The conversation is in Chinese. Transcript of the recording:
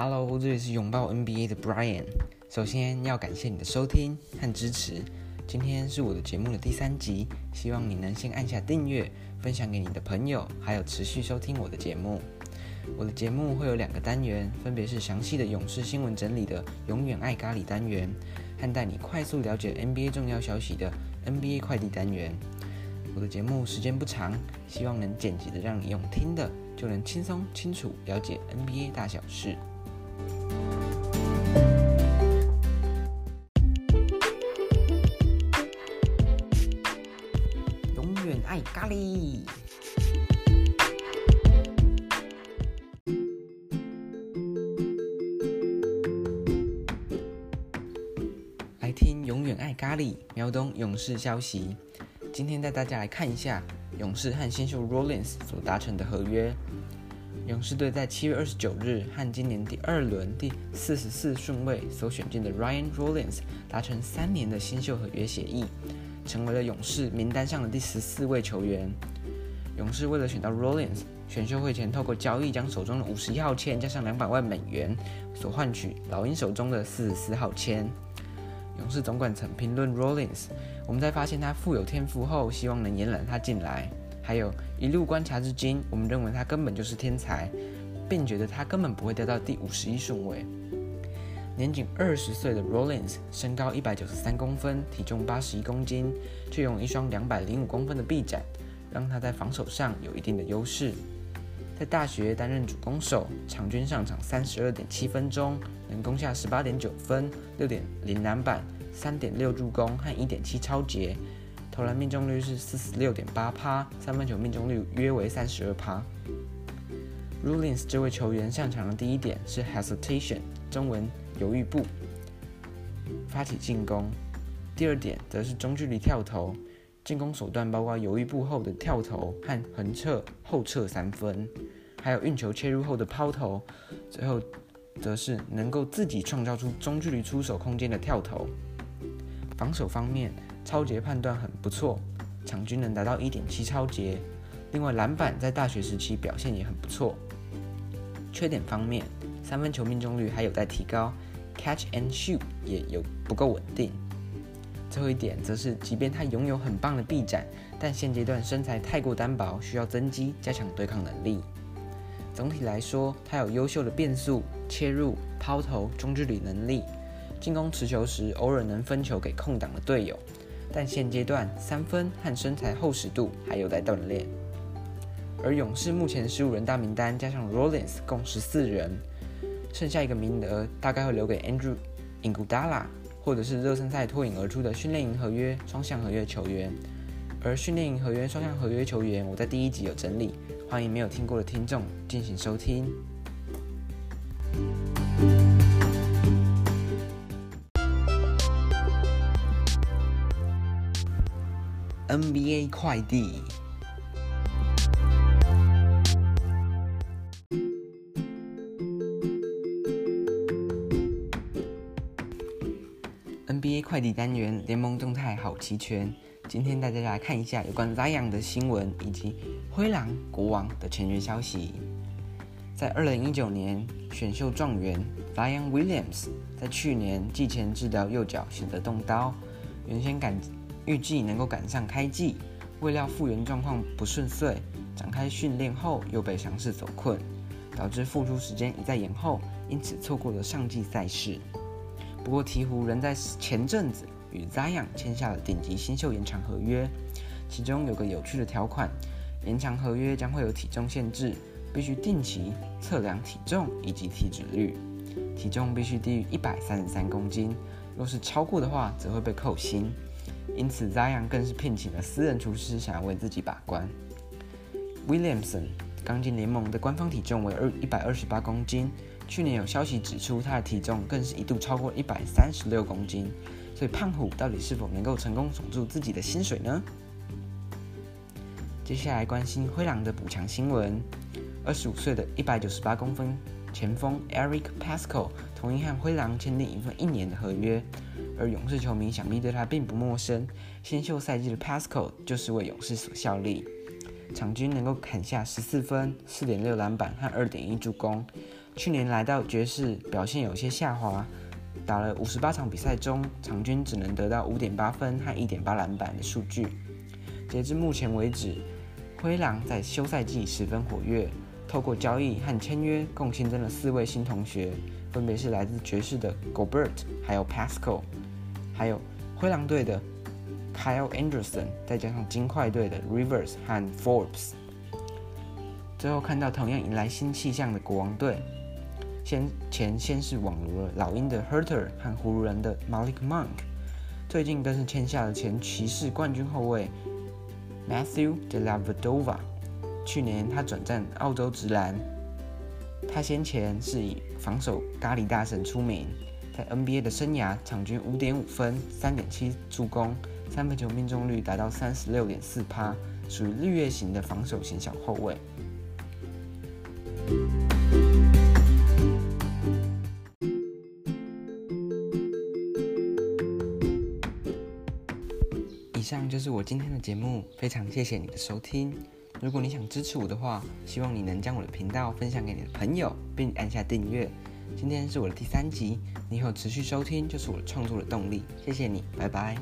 Hello，这里是拥抱 NBA 的 Brian。首先要感谢你的收听和支持。今天是我的节目的第三集，希望你能先按下订阅，分享给你的朋友，还有持续收听我的节目。我的节目会有两个单元，分别是详细的勇士新闻整理的“永远爱咖喱”单元，和带你快速了解 NBA 重要消息的 NBA 快递单元。我的节目时间不长，希望能简洁的让你用听的就能轻松清楚了解 NBA 大小事。咖喱。来听永远爱咖喱，秒懂勇士消息。今天带大家来看一下勇士和新秀 Rollins 所达成的合约。勇士队在七月二十九日和今年第二轮第四十四顺位所选进的 Ryan Rollins 达成三年的新秀合约协议，成为了勇士名单上的第十四位球员。勇士为了选到 Rollins，选秀会前透过交易将手中的五十一号签加上两百万美元，所换取老鹰手中的四十四号签。勇士总管曾评论 Rollins，我们在发现他富有天赋后，希望能延揽他进来。还有一路观察至今，我们认为他根本就是天才，并觉得他根本不会掉到第五十一顺位。年仅二十岁的 Rollins，身高一百九十三公分，体重八十一公斤，却用一双两百零五公分的臂展，让他在防守上有一定的优势。在大学担任主攻手，场均上场三十二点七分钟，能攻下十八点九分、六点零篮板、三点六助攻和一点七抄截。投篮命中率是四十六点八趴，三分球命中率约为三十二趴。Rollins 这位球员擅长的第一点是 hesitation，中文犹豫步发起进攻；第二点则是中距离跳投，进攻手段包括犹豫步后的跳投和横侧后撤三分，还有运球切入后的抛投，最后则是能够自己创造出中距离出手空间的跳投。防守方面，超杰判断很不错，场均能达到一点七抄截。另外，篮板在大学时期表现也很不错。缺点方面，三分球命中率还有待提高，catch and shoot 也有不够稳定。最后一点则是，即便他拥有很棒的臂展，但现阶段身材太过单薄，需要增肌，加强对抗能力。总体来说，他有优秀的变速、切入、抛投、中距离能力，进攻持球时偶尔能分球给空档的队友。但现阶段三分和身材厚实度还有待锻炼，而勇士目前十五人大名单加上 Rollins 共十四人，剩下一个名额大概会留给 Andrew Iguodala 或者是热身赛脱颖而出的训练营合约双向合约球员，而训练营合约双向合约球员我在第一集有整理，欢迎没有听过的听众进行收听。NBA 快递，NBA 快递单元联盟动态好齐全。今天带大家来看一下有关 Zion 的新闻以及灰狼国王的签约消息。在二零一九年选秀状元 Zion Williams 在去年季前治疗右脚选择动刀，原先赶。预计能够赶上开季，未料复原状况不顺遂，展开训练后又被伤势所困，导致复出时间一再延后，因此错过了上季赛事。不过鹈鹕仍在前阵子与 Zion 签下了顶级新秀延长合约，其中有个有趣的条款，延长合约将会有体重限制，必须定期测量体重以及体脂率，体重必须低于一百三十三公斤，若是超过的话，则会被扣薪。因此，Zion 更是聘请了私人厨师，想要为自己把关。Williamson 刚进联盟的官方体重为二一百二十八公斤，去年有消息指出他的体重更是一度超过一百三十六公斤，所以胖虎到底是否能够成功守住自己的薪水呢？接下来关心灰狼的补强新闻：二十五岁的一百九十八公分前锋 Eric Pasco 同意和灰狼签订一份一年的合约。而勇士球迷想必对他并不陌生，新秀赛季的 Pasco 就是为勇士所效力，场均能够砍下十四分、四点六篮板和二点一助攻，去年来到爵士表现有些下滑，打了五十八场比赛中，场均只能得到五点八分和一点八篮板的数据。截至目前为止，灰狼在休赛季十分活跃，透过交易和签约，共新增了四位新同学，分别是来自爵士的 Gobert，还有 Pasco，还有灰狼队的 Kyle Anderson，再加上金块队的 Rivers 和 Forbes。最后看到同样迎来新气象的国王队，先前先是网罗了老鹰的 Huerter 和湖人的 Malik Monk，最近更是签下了前骑士冠军后卫。Matthew De La Vedova 去年他转战澳洲直篮。他先前是以防守咖喱大神出名，在 NBA 的生涯场均五点五分、三点七助攻、三分球命中率达到三十六点四趴，属于绿叶型的防守型小后卫。上就是我今天的节目，非常谢谢你的收听。如果你想支持我的话，希望你能将我的频道分享给你的朋友，并按下订阅。今天是我的第三集，你有持续收听就是我创作的动力。谢谢你，拜拜。